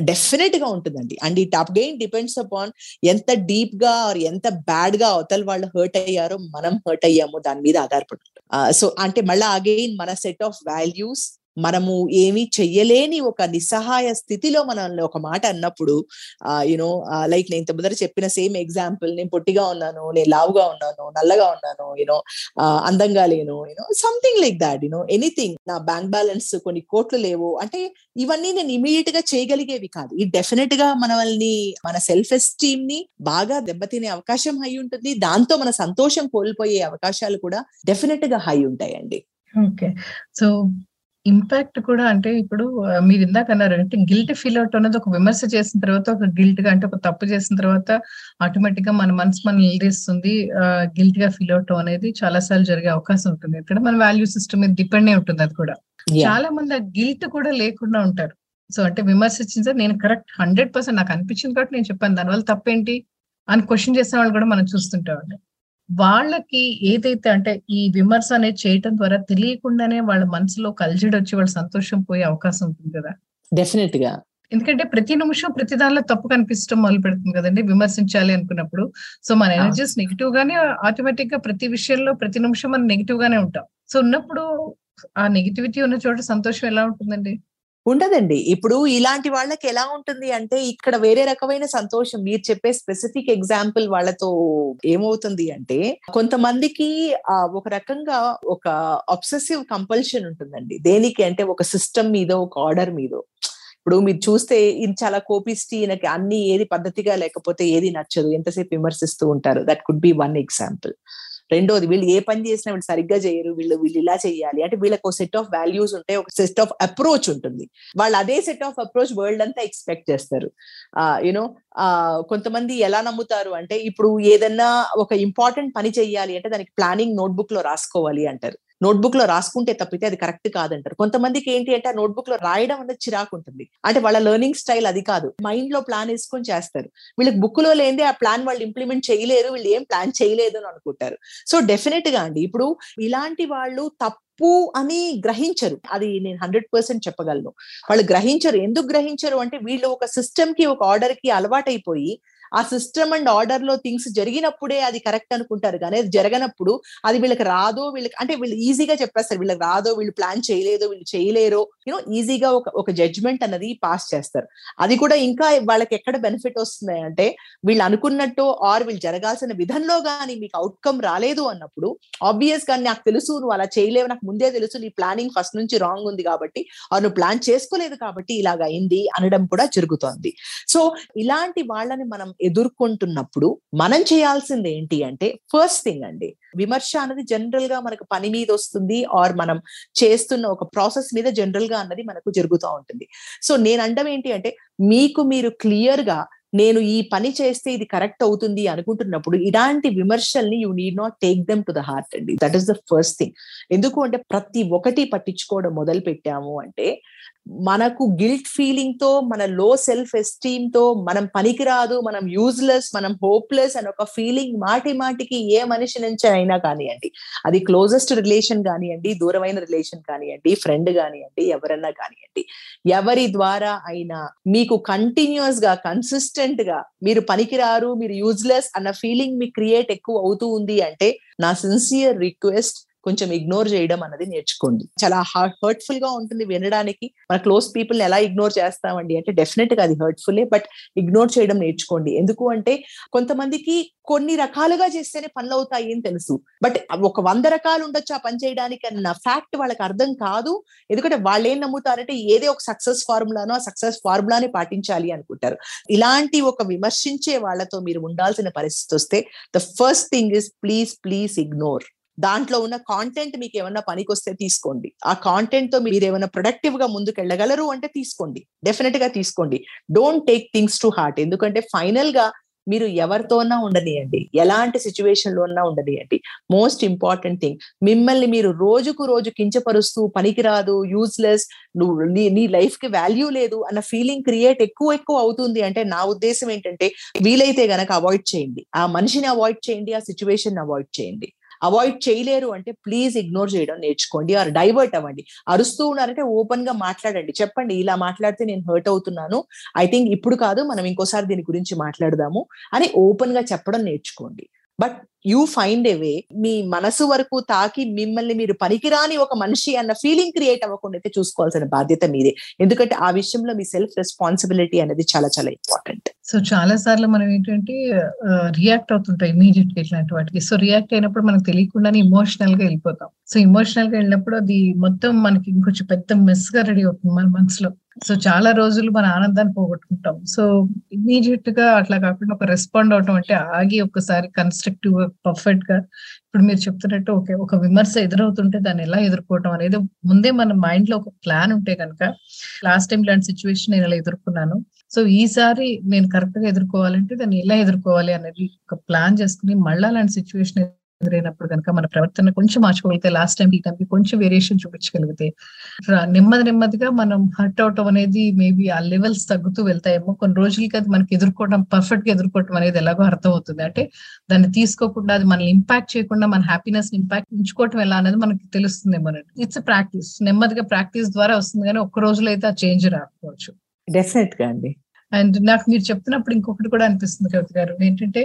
డెఫినెట్గా ఉంటుందండి. అండ్ ఈ టాప్ గెయిన్ డిపెండ్స్ అపాన్ ఎంత డీప్గా ఆర్ ఎంత బ్యాడ్గా అవతల వాళ్ళు హర్ట్ అయ్యారో మనం హర్ట్ అయ్యామో దాని మీద ఆధారపడుతుంది సో అంటే మళ్ళీ అగైన్ మన సెట్ ఆఫ్ వాల్యూస్ మనము ఏమీ చెయ్యలేని ఒక నిస్సహాయ స్థితిలో మనల్ని ఒక మాట అన్నప్పుడు యునో లైక్ నేను ఇంత ముందర చెప్పిన సేమ్ ఎగ్జాంపుల్ నేను పొట్టిగా ఉన్నాను నేను లావుగా ఉన్నాను నల్లగా ఉన్నాను యూనో అందంగా లేను you know something like that you know anything నా బ్యాంక్ బ్యాలెన్స్ కొన్ని కోట్లు లేవు. అంటే ఇవన్నీ నేను ఇమీడియట్గా చేయగలిగేవి కాదు. ఈ డెఫినెట్గా మనల్ని మన సెల్ఫ్ ఎస్టీమ్ని బాగా దెబ్బతినే అవకాశం హై ఉంటుంది. దాంతో మన సంతోషం కోల్పోయే అవకాశాలు కూడా డెఫినెట్గా హై ఉంటాయండి. ఓకే. సో ఇంపాక్ట్ కూడా అంటే ఇప్పుడు మీరు ఇందాక అన్నారు అంటే గిల్ట్ ఫీల్ అవుట్ అనేది ఒక విమర్శ చేసిన తర్వాత ఒక గిల్ట్గా అంటే ఒక తప్పు చేసిన తర్వాత ఆటోమేటిక్గా మన మనసు మనం నిలదీస్తుంది. గిల్ట్గా ఫీల్ అవుట్ అనేది చాలా సార్లు జరిగే అవకాశం ఉంటుంది. ఇక్కడ మన వాల్యూ సిస్టమ్ మీద డిపెండ్ అయి ఉంటుంది అది కూడా. చాలా మంది ఆ గిల్ట్ కూడా లేకుండా ఉంటారు. సో అంటే విమర్శించిన నేను కరెక్ట్ హండ్రెడ్ పర్సెంట్ నాకు అనిపించింది కాబట్టి నేను చెప్పాను. దానివల్ల తప్పేంటి? అని క్వశ్చన్ చేసిన వాళ్ళు కూడా మనం చూస్తుంటామండి. వాళ్ళకి ఏదైతే అంటే ఈ విమర్శ అనేది చేయటం ద్వారా తెలియకుండానే వాళ్ళ మనసులో కలిజిడి వచ్చి వాళ్ళ సంతోషం పోయే అవకాశం ఉంటుంది కదా. డెఫినెట్గా. ఎందుకంటే ప్రతి నిమిషం ప్రతి దానిలో తప్పు కనిపించడం మొదలు పెడుతుంది కదండి విమర్శించాలి అనుకున్నప్పుడు. సో మన ఎనర్జీస్ నెగిటివ్ గానే ఆటోమేటిక్గా ప్రతి విషయంలో ప్రతి నిమిషం మనం నెగిటివ్ గానే ఉంటాం. సో ఉన్నప్పుడు ఆ నెగిటివిటీ ఉన్న చోట సంతోషం ఎలా ఉంటుందండి? ఉండదండి. ఇప్పుడు ఇలాంటి వాళ్ళకి ఎలా ఉంటుంది అంటే ఇక్కడ వేరే రకమైన సంతోషం. మీరు చెప్పే స్పెసిఫిక్ ఎగ్జాంపుల్ వాళ్ళతో ఏమవుతుంది అంటే కొంతమందికి ఒక రకంగా ఒక అబ్సెసివ్ కంపల్షన్ ఉంటుందండి. దేనికి అంటే ఒక సిస్టమ్ మీద ఒక ఆర్డర్ మీద. ఇప్పుడు మీరు చూస్తే ఇది చాలా కోపిస్టి ఈయనకి అన్ని ఏది పద్ధతిగా లేకపోతే ఏది నచ్చదు. ఎంతసేపు విమర్శిస్తూ ఉంటారు. That could be one example రెండోది వీళ్ళు ఏ పని చేసినా వీళ్ళు సరిగ్గా చేయరు వీళ్ళు వీళ్ళు ఇలా చేయాలి అంటే వీళ్ళకు సెట్ ఆఫ్ వాల్యూస్ ఉంటాయి ఒక సెట్ ఆఫ్ అప్రోచ్ ఉంటుంది. వాళ్ళు అదే సెట్ ఆఫ్ అప్రోచ్ వరల్డ్ అంతా ఎక్స్పెక్ట్ చేస్తారు. యూనో కొంతమంది ఎలా నమ్ముతారు అంటే ఇప్పుడు ఏదన్నా ఒక ఇంపార్టెంట్ పని చేయాలి అంటే దానికి ప్లానింగ్ నోట్బుక్లో రాసుకోవాలి అంటారు. నోట్బుక్లో రాసుకుంటే తప్పితే అది కరెక్ట్ కాదంటారు. కొంతమందికి ఏంటి అంటే ఆ నోట్బుక్లో రాయడం అనేది చిరాకు ఉంటుంది అంటే వాళ్ళ లెర్నింగ్ స్టైల్ అది కాదు. మైండ్లో ప్లాన్ వేసుకొని చేస్తారు. వీళ్ళకి బుక్లో లేదే ఆ ప్లాన్ వాళ్ళు ఇంప్లిమెంట్ చేయలేరు వీళ్ళు ఏం ప్లాన్ చేయలేదు అని అనుకుంటారు. సో డెఫినెట్గా అండి ఇప్పుడు ఇలాంటి వాళ్ళు తప్పు అని గ్రహించరు. అది నేను హండ్రెడ్ పర్సెంట్ చెప్పగలను. వాళ్ళు గ్రహించరు. ఎందుకు గ్రహించరు అంటే వీళ్ళు ఒక సిస్టమ్కి ఒక ఆర్డర్కి అలవాటైపోయి ఆ సిస్టమ్ అండ్ ఆర్డర్లో థింగ్స్ జరిగినప్పుడే అది కరెక్ట్ అనుకుంటారు. కానీ అది జరగనప్పుడు అది వీళ్ళకి రాదో వీళ్ళకి అంటే వీళ్ళు ఈజీగా చెప్పేస్తారు. వీళ్ళకి రాదో వీళ్ళు ప్లాన్ చేయలేదో వీళ్ళు చేయలేరో యూనో ఈజీగా ఒక ఒక జడ్జ్మెంట్ అన్నది పాస్ చేస్తారు. అది కూడా ఇంకా వాళ్ళకి ఎక్కడ బెనిఫిట్ వస్తుంది అంటే వీళ్ళు అనుకున్నట్టు ఆర్ వీళ్ళు జరగాల్సిన విధంలో కానీ మీకు అవుట్కమ్ రాలేదు అన్నప్పుడు ఆబ్వియస్గా నాకు తెలుసు నువ్వు అలా చేయలేవు నాకు ముందే తెలుసు నీ ప్లానింగ్ ఫస్ట్ నుంచి రాంగ్ ఉంది కాబట్టి నువ్వు ప్లాన్ చేసుకోలేదు కాబట్టి ఇలాగ అయింది అనడం కూడా జరుగుతోంది. సో ఇలాంటి వాళ్ళని మనం ఎదుర్కొంటున్నప్పుడు మనం చేయాల్సింది ఏంటి అంటే ఫస్ట్ థింగ్ అండి విమర్శ అనేది జనరల్గా మనకు పని మీద వస్తుంది ఆర్ మనం చేస్తున్న ఒక ప్రాసెస్ మీద జనరల్గా అన్నది మనకు జరుగుతూ ఉంటుంది. సో నేను అండం ఏంటి అంటే మీకు మీరు క్లియర్గా నేను ఈ పని చేస్తే ఇది కరెక్ట్ అవుతుంది అనుకుంటున్నప్పుడు ఇలాంటి విమర్శల్ని you need not take them to the heart అండి. That is the first thing. ఎందుకు అంటే ప్రతి ఒక్కటి పట్టించుకోవడం మొదలు పెట్టాము అంటే మనకు గిల్ట్ ఫీలింగ్తో మన లో సెల్ఫ్ ఎస్టీమ్తో మనం పనికిరాదు మనం యూజ్లెస్ మనం హోప్లెస్ అని ఒక ఫీలింగ్ మాటి మాటికి ఏ మనిషి నుంచి అయినా కానివ్వండి అది క్లోజెస్ట్ రిలేషన్ కానివ్వండి దూరమైన రిలేషన్ కానివ్వండి ఫ్రెండ్ కానివ్వండి ఎవరన్నా కానివ్వండి ఎవరి ద్వారా అయినా మీకు కంటిన్యూస్గా కన్సిస్టెంట్ గా మీరు పనికిరారు మీరు యూజ్లెస్ అన్న ఫీలింగ్ మీ క్రియేట్ ఎక్కువ అవుతూ ఉంది అంటే నా సిన్సియర్ రిక్వెస్ట్ కొంచెం ఇగ్నోర్ చేయడం అన్నది నేర్చుకోండి. చాలా హర్ట్ఫుల్గా ఉంటుంది వినడానికి. మన క్లోజ్ పీపుల్ ఎలా ఇగ్నోర్ చేస్తామండి అంటే డెఫినెట్గా అది హర్ట్ఫుల్లే బట్ ఇగ్నోర్ చేయడం నేర్చుకోండి. ఎందుకు అంటే కొంతమందికి కొన్ని రకాలుగా చేస్తేనే పనులు అవుతాయి అని తెలుసు. బట్ ఒక వంద రకాలు ఉండొచ్చు ఆ పని చేయడానికి అన్న ఫ్యాక్ట్ వాళ్ళకి అర్థం కాదు. ఎందుకంటే వాళ్ళు ఏం నమ్ముతారంటే ఏదే ఒక సక్సెస్ ఫార్ములానో ఆ సక్సెస్ ఫార్ములాని పాటించాలి అనుకుంటారు. ఇలాంటి ఒక విమర్శించే వాళ్ళతో మీరు ఉండాల్సిన పరిస్థితి వస్తే the first thing is please please ignore దాంట్లో ఉన్న కాంటెంట్ మీకు ఏమైనా పనికొస్తే తీసుకోండి. ఆ కాంటెంట్తో మీరు ఏమైనా ప్రొడక్టివ్గా ముందుకు వెళ్ళగలరు అంటే తీసుకోండి. డెఫినెట్గా తీసుకోండి. Don't take things to heart ఎందుకంటే ఫైనల్గా మీరు ఎవరితోనా ఉండనియండి. ఎలాంటి సిచ్యువేషన్లో ఉన్నా ఉండనియండి. మోస్ట్ ఇంపార్టెంట్ థింగ్ మిమ్మల్ని మీరు రోజుకు రోజు కించపరుస్తూ పనికిరాదు యూజ్లెస్ నువ్వు నీ నీ లైఫ్కి వాల్యూ లేదు అన్న ఫీలింగ్ క్రియేట్ ఎక్కువ ఎక్కువ అవుతుంది అంటే నా ఉద్దేశం ఏంటంటే వీలైతే గనక అవాయిడ్ చేయండి. ఆ మనిషిని అవాయిడ్ చేయండి ఆ సిచ్యువేషన్ అవాయిడ్ చేయండి. అవాయిడ్ చేయలేరు అంటే ప్లీజ్ ఇగ్నోర్ చేయడం నేర్చుకోండి. ఆర్ డైవర్ట్ అవ్వండి. అరుస్తూ ఉన్నారంటే ఓపెన్గా మాట్లాడండి. చెప్పండి ఇలా మాట్లాడితే నేను హర్ట్ అవుతున్నాను. ఐ థింక్ ఇప్పుడు కాదు మనం ఇంకోసారి దీని గురించి మాట్లాడదాము అని ఓపెన్గా చెప్పడం నేర్చుకోండి. But you find a way మీ మనసు వరకు తాకి మిమ్మల్ని మీరు పనికిరాని ఒక మనిషి అన్న ఫీలింగ్ క్రియేట్ అవ్వకుండా అయితే చూసుకోవాల్సిన బాధ్యత మీదే. ఎందుకంటే ఆ విషయంలో మీ సెల్ఫ్ రెస్పాన్సిబిలిటీ అనేది చాలా చాలా ఇంపార్టెంట్. సో చాలా సార్లు మనం ఏంటంటే రియాక్ట్ అవుతుంటాం ఇమీడియట్గా ఇట్లాంటి వాటికి. సో రియాక్ట్ అయినప్పుడు మనకు తెలియకుండానే ఇమోషనల్గా వెళ్ళిపోతాం. సో ఇమోషనల్గా వెళ్ళినప్పుడు అది మొత్తం మనకి ఇంకొంచెం పెద్ద మెస్గా రెడీ అవుతుంది మన మనసులో. సో చాలా రోజులు మన ఆనందాన్ని పోగొట్టుకుంటాం. సో ఇమీడియట్గా అట్లా కాకుండా ఒక రెస్పాండ్ అవటం అంటే ఆగి ఒకసారి కన్స్ట్రక్టివ్గా పర్ఫెక్ట్గా ఇప్పుడు మీరు చెప్తున్నట్టు ఓకే ఒక విమర్శ ఎదురవుతుంటే దాన్ని ఎలా ఎదుర్కోవటం అనేది ముందే మన మైండ్లో ఒక ప్లాన్ ఉంటే కనుక లాస్ట్ టైం ఇలాంటి సిచ్యువేషన్ నేను ఇలా ఎదుర్కొన్నాను. సో ఈసారి నేను కరెక్ట్గా ఎదుర్కోవాలంటే దాన్ని ఎలా ఎదుర్కోవాలి అనేది ఒక ప్లాన్ చేసుకుని మళ్ళీ అలాంటి సిచ్యువేషన్ ఎదురైనప్పుడు కనుక మన ప్రవర్తన కొంచెం మార్చుకోగలిగితే లాస్ట్ టైం ఈ టైంకి కొంచెం వేరియేషన్ చూపించగలిగితే నెమ్మది నెమ్మదిగా మనం హర్ట్ అవటం అనేది మేబీ ఆ లెవెల్స్ తగ్గుతూ వెళ్తాయేమో. కొన్ని రోజులకి అది మనకి ఎదుర్కోవడం పర్ఫెక్ట్గా ఎదుర్కోవడం అనేది ఎలాగో అర్థం అవుతుంది అంటే దాన్ని తీసుకోకుండా అది మనల్ని ఇంపాక్ట్ చేయకుండా మన హ్యాపీనెస్ ఇంపాక్ట్ ఉంచుకోవటం ఎలా అనేది మనకి తెలుస్తుందేమో ఇట్స్ ప్రాక్టీస్ నెమ్మదిగా ప్రాక్టీస్ ద్వారా వస్తుంది కానీ ఒక్క రోజులో అయితే ఆ చేంజ్ రాకపోవచ్చు. డెఫినెట్గా అండి. అండ్ నాకు మీరు చెప్తున్నప్పుడు ఇంకొకటి కూడా అనిపిస్తుంది కవిత గారు. ఏంటంటే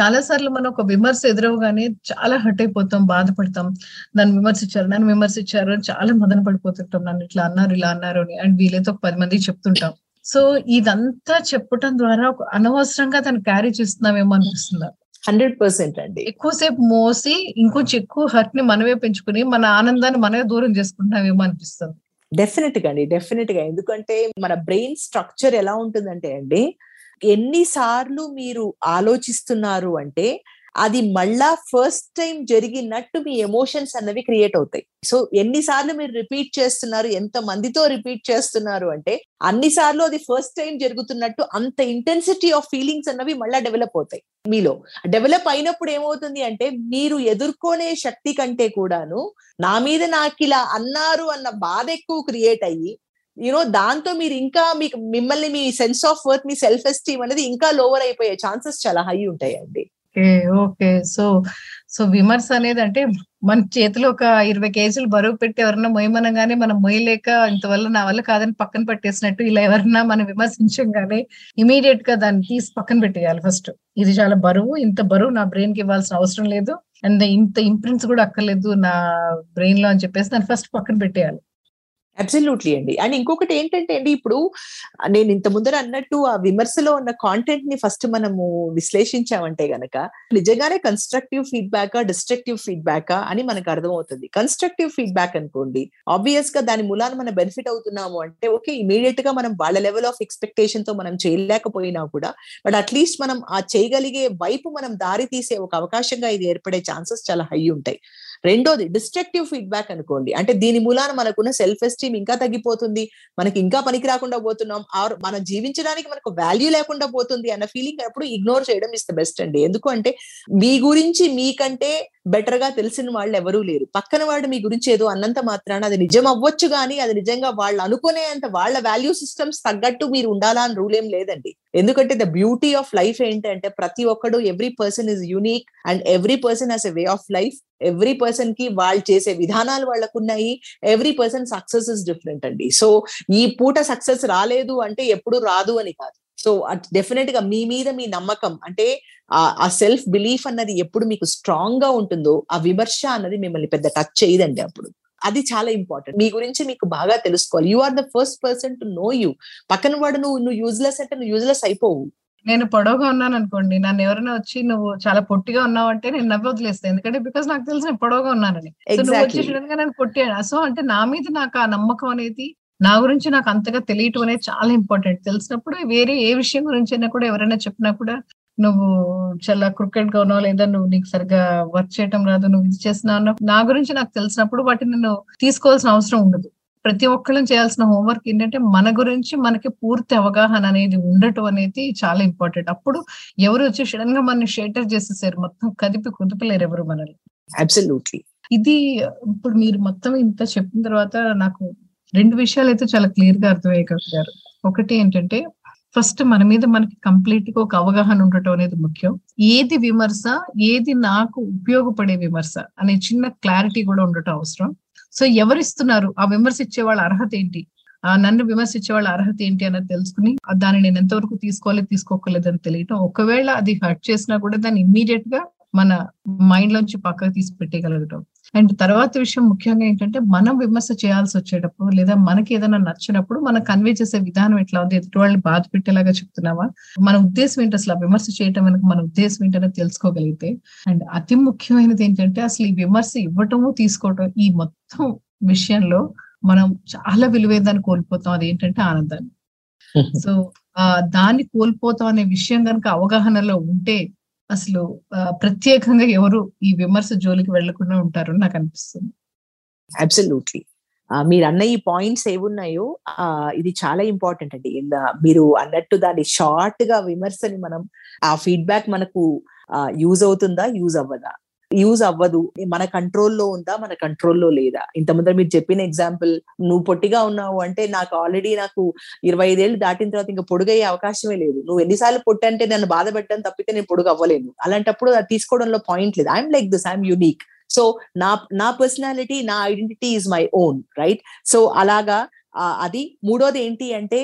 చాలా సార్లు మనం ఒక విమర్శ ఎదురవగానే చాలా హర్ట్ అయిపోతాం బాధపడతాం. నన్ను విమర్శించారు నన్ను విమర్శించారు అని చాలా మదన పడిపోతుంటాం. నన్ను ఇట్లా అన్నారు ఇలా అన్నారు అని. అండ్ వీలైతే ఒక పది మంది చెప్తుంటాం. సో ఇదంతా చెప్పటం ద్వారా ఒక అనవసరంగా తను క్యారీ చేస్తున్నామేమో అనిపిస్తుంది? హండ్రెడ్ పర్సెంట్ అండి. ఎక్కువసేపు మోసి ఇంకొంచెం ఎక్కువ హర్ట్ని మనమే పెంచుకుని మన ఆనందాన్ని మనమే దూరం చేసుకుంటున్నామేమో అనిపిస్తుంది. డెఫినెట్గా అండి డెఫినెట్గా. ఎందుకంటే మన బ్రెయిన్ స్ట్రక్చర్ ఎలా ఉంటుందంటే అండి ఎన్నిసార్లు మీరు ఆలోచిస్తున్నారు అంటే అది మళ్ళా ఫస్ట్ టైం జరిగినట్టు మీ ఎమోషన్స్ అన్నవి క్రియేట్ అవుతాయి. సో ఎన్నిసార్లు మీరు రిపీట్ చేస్తున్నారు ఎంత మందితో రిపీట్ చేస్తున్నారు అంటే అన్నిసార్లు అది ఫస్ట్ టైం జరుగుతున్నట్టు అంత ఇంటెన్సిటీ ఆఫ్ ఫీలింగ్స్ అన్నవి మళ్ళా డెవలప్ అవుతాయి మీలో. డెవలప్ అయినప్పుడు ఏమవుతుంది అంటే మీరు ఎదుర్కొనే శక్తి కంటే కూడాను నా మీద నాకు ఇలా అన్నారు అన్న బాధ ఎక్కువ క్రియేట్ అయ్యి యూనో దాంతో మీరు ఇంకా మీకు మిమ్మల్ని మీ సెన్స్ ఆఫ్ వర్త్ మీ సెల్ఫ్ ఎస్టీమ్ అనేది ఇంకా లోవర్ అయిపోయే ఛాన్సెస్ చాలా హై ఉంటాయండి. Okay okay. సో సో విమర్శ అనేది అంటే మన చేతిలో ఒక ఇరవై కేజీలు బరువు పెట్టి ఎవరన్నా మొయ్యమనగానే మనం మొయ్యలేక ఇంతవల్ల నా వల్ల కాదని పక్కన పెట్టేసినట్టు ఇలా ఎవరన్నా మనం విమర్శించగానే ఇమీడియట్గా దాన్ని తీసి పక్కన పెట్టేయాలి ఫస్ట్ ఇది చాలా బరువు ఇంత బరువు నా బ్రెయిన్కి ఇవ్వాల్సిన అవసరం లేదు. అండ్ ఇంత ఇంప్రింట్స్ కూడా అక్కర్లేదు నా బ్రెయిన్లో అని చెప్పేసి దాన్ని ఫస్ట్ పక్కన పెట్టేయాలి. అబ్సల్యూట్లీ అండి. అండ్ ఇంకొకటి ఏంటంటే అండి ఇప్పుడు నేను ఇంత ముందర అన్నట్టు ఆ విమర్శలో ఉన్న కాంటెంట్ని ఫస్ట్ మనము విశ్లేషించామంటే గనక నిజంగానే కన్స్ట్రక్టివ్ ఫీడ్బ్యాక్ డిస్ట్రక్టివ్ ఫీడ్బ్యాక్ అని మనకు అర్థమవుతుంది. కన్స్ట్రక్టివ్ ఫీడ్బ్యాక్ అనుకోండి ఆబ్వియస్గా దాని మూలాన మనం బెనిఫిట్ అవుతున్నాము అంటే ఓకే ఇమీడియట్గా మనం వాళ్ళ లెవెల్ ఆఫ్ ఎక్స్పెక్టేషన్తో మనం చేయలేకపోయినా కూడా బట్ అట్లీస్ట్ మనం ఆ చేయగలిగే వైపు మనం దారి తీసే ఒక అవకాశంగా ఇది ఏర్పడే ఛాన్సెస్ చాలా హై ఉంటాయి. రెండోది డిస్ట్రక్టివ్ ఫీడ్బ్యాక్ అనుకోండి. అంటే దీని మూలాన మనకున్న సెల్ఫ్ ఎస్టీమ్ ఇంకా తగ్గిపోతుంది మనకి ఇంకా పనికి రాకుండా పోతున్నాం ఆర్ మనం జీవించడానికి మనకు వాల్యూ లేకుండా పోతుంది అన్న ఫీలింగ్ అప్పుడు ఇగ్నోర్ చేయడం ఇస్ ద బెస్ట్ అండి. ఎందుకు అంటే మీ గురించి మీకంటే బెటర్గా తెలిసిన వాళ్ళు ఎవరూ లేరు. పక్కన వాడు మీ గురించి ఏదో అన్నంత మాత్రాన అది నిజం అవ్వచ్చు కానీ అది నిజంగా వాళ్ళు అనుకునేంత వాళ్ళ వాల్యూ సిస్టమ్స్ తగ్గట్టు మీరు ఉండాలా అని రూల్ ఏం లేదండి. ఎందుకంటే ద బ్యూటీ ఆఫ్ లైఫ్ ఏంటంటే ప్రతి ఒక్కడు every person is unique and every person has a way of life every పర్సన్కి వాళ్ళు చేసే విధానాలు వాళ్ళకు ఉన్నాయి every person success is different అండి. సో ఈ పూట సక్సెస్ రాలేదు అంటే ఎప్పుడు రాదు అని కాదు. సో డెఫినెట్గా మీ మీద మీ నమ్మకం అంటే ఆ సెల్ఫ్ బిలీఫ్ అన్నది ఎప్పుడు మీకు స్ట్రాంగ్గా ఉంటుందో ఆ విమర్శ అన్నది మిమ్మల్ని పెద్ద టచ్ చేయదండి అప్పుడు. అది చాలా ఇంపార్టెంట్. మీ గురించి మీకు బాగా తెలుసుకోవాలి. You are the first person to know you. పక్కన వాడు నువ్వు నువ్వు యూజ్లెస్ అంటే నువ్వు యూజ్లెస్ అయిపోవు. నేను పొడవుగా ఉన్నాను అనుకోండి. నన్ను ఎవరైనా వచ్చి నువ్వు చాలా పొట్టిగా ఉన్నావు అంటే నేను నవ్వు వదిలేస్తాను. ఎందుకంటే బికాస్ నాకు తెలిసి నేను పొడవుగా ఉన్నానని. నువ్వు వచ్చి నన్ను సో అంటే నా మీద నాకు ఆ నమ్మకం అనేది నా గురించి నాకు అంతగా తెలియటం అనేది చాలా ఇంపార్టెంట్. తెలిసినప్పుడు వేరే ఏ విషయం గురించి అయినా కూడా ఎవరైనా చెప్పినా కూడా నువ్వు చాలా క్రికెట్గా ఉన్నావు లేదా నువ్వు నీకు సరిగా వర్క్ చేయటం రాదు నువ్వు ఇది చేస్తున్నావు నా గురించి నాకు తెలిసినప్పుడు వాటిని నేను తీసుకోవాల్సిన అవసరం ఉండదు. ప్రతి ఒక్కళ్ళం చేయాల్సిన హోంవర్క్ ఏంటంటే మన గురించి మనకి పూర్తి అవగాహన అనేది ఉండటం అనేది చాలా ఇంపార్టెంట్. అప్పుడు ఎవరు వచ్చి సడన్గా మన షేటర్ చేసేసారు మొత్తం కదిపి కుదిపలేరు ఎవరు మనల్ని. అబ్సల్యూట్లీ ఇది ఇప్పుడు మీరు మొత్తం ఇంత చెప్పిన తర్వాత నాకు రెండు విషయాలు అయితే చాలా క్లియర్గా అర్థమయ్యారు గారు. ఒకటి ఏంటంటే ఫస్ట్ మన మీద మనకి కంప్లీట్గా ఒక అవగాహన ఉండటం అనేది ముఖ్యం. ఏది విమర్శ ఏది నాకు ఉపయోగపడే విమర్శ అనే చిన్న క్లారిటీ కూడా ఉండటం అవసరం. సో ఎవరిస్తున్నారు? ఆ విమర్శ ఇచ్చే వాళ్ళ అర్హత ఏంటి? ఆ నన్ను విమర్శించే వాళ్ళ అర్హత ఏంటి అన్నది తెలుసుకుని దాన్ని నేను ఎంతవరకు తీసుకోవాలి తీసుకోకలేదని అని తెలియటం. ఒకవేళ అది హర్ట్ చేసినా కూడా దాన్ని ఇమ్మీడియట్గా మన మైండ్ లోంచి పక్కకు తీసి పెట్టగలగటం అండ్ తర్వాత విషయం ముఖ్యంగా ఏంటంటే మనం విమర్శ చేయాల్సి వచ్చేటప్పుడు లేదా మనకి ఏదైనా నచ్చినప్పుడు మనం కన్వే చేసే విధానం ఎట్లా ఉంది ఎదుటి వాళ్ళని బాధ పెట్టేలాగా చెప్తున్నావా? మన ఉద్దేశం ఏంటి అసలు విమర్శ చేయటం వెనక మన ఉద్దేశం ఏంటనే తెలుసుకోగలిగితే? అండ్ అతి ముఖ్యమైనది ఏంటంటే అసలు ఈ విమర్శ ఇవ్వటము తీసుకోవటం ఈ మొత్తం విషయంలో మనం చాలా విలువైందని కోల్పోతాం. అది ఏంటంటే ఆనందాన్ని. *laughs* సో ఆ దాన్ని కోల్పోతాం అనే విషయం కనుక అవగాహనలో ఉంటే అసలు ప్రత్యేకంగా ఎవరు ఈ విమర్శ జోలికి వెళ్ళకుండా ఉంటారు నాకు అనిపిస్తుంది. అబ్సల్యూట్లీ మీరు అన్న ఈ పాయింట్స్ ఏమున్నాయో ఇది చాలా ఇంపార్టెంట్ అండి. మీరు అన్నట్టు దాని షార్ట్గా విమర్శని మనం ఆ ఫీడ్బ్యాక్ మనకు యూజ్ అవుతుందా యూజ్ అవ్వదా? యూజ్ అవ్వదు. మన కంట్రోల్లో ఉందా మన కంట్రోల్లో లేదా? ఇంతకుముందు మీరు చెప్పిన ఎగ్జాంపుల్ నువ్వు పొట్టిగా ఉన్నావు అంటే నాకు ఆల్రెడీ నాకు ఇరవై ఐదేళ్ళు దాటిన తర్వాత ఇంకా పొడుగయ్యే అవకాశమే లేదు. నువ్వు ఎన్నిసార్లు పొట్టి అంటే నన్ను బాధపెట్టడం తప్పితే నేను పొడుగు అవ్వలేను అలాంటప్పుడు అది తీసుకోవడంలో పాయింట్ లేదు. I'm like this I'm unique so నా నా పర్సనాలిటీ నా identity is my own right so అలాగా అది మూడోది ఏంటి అంటే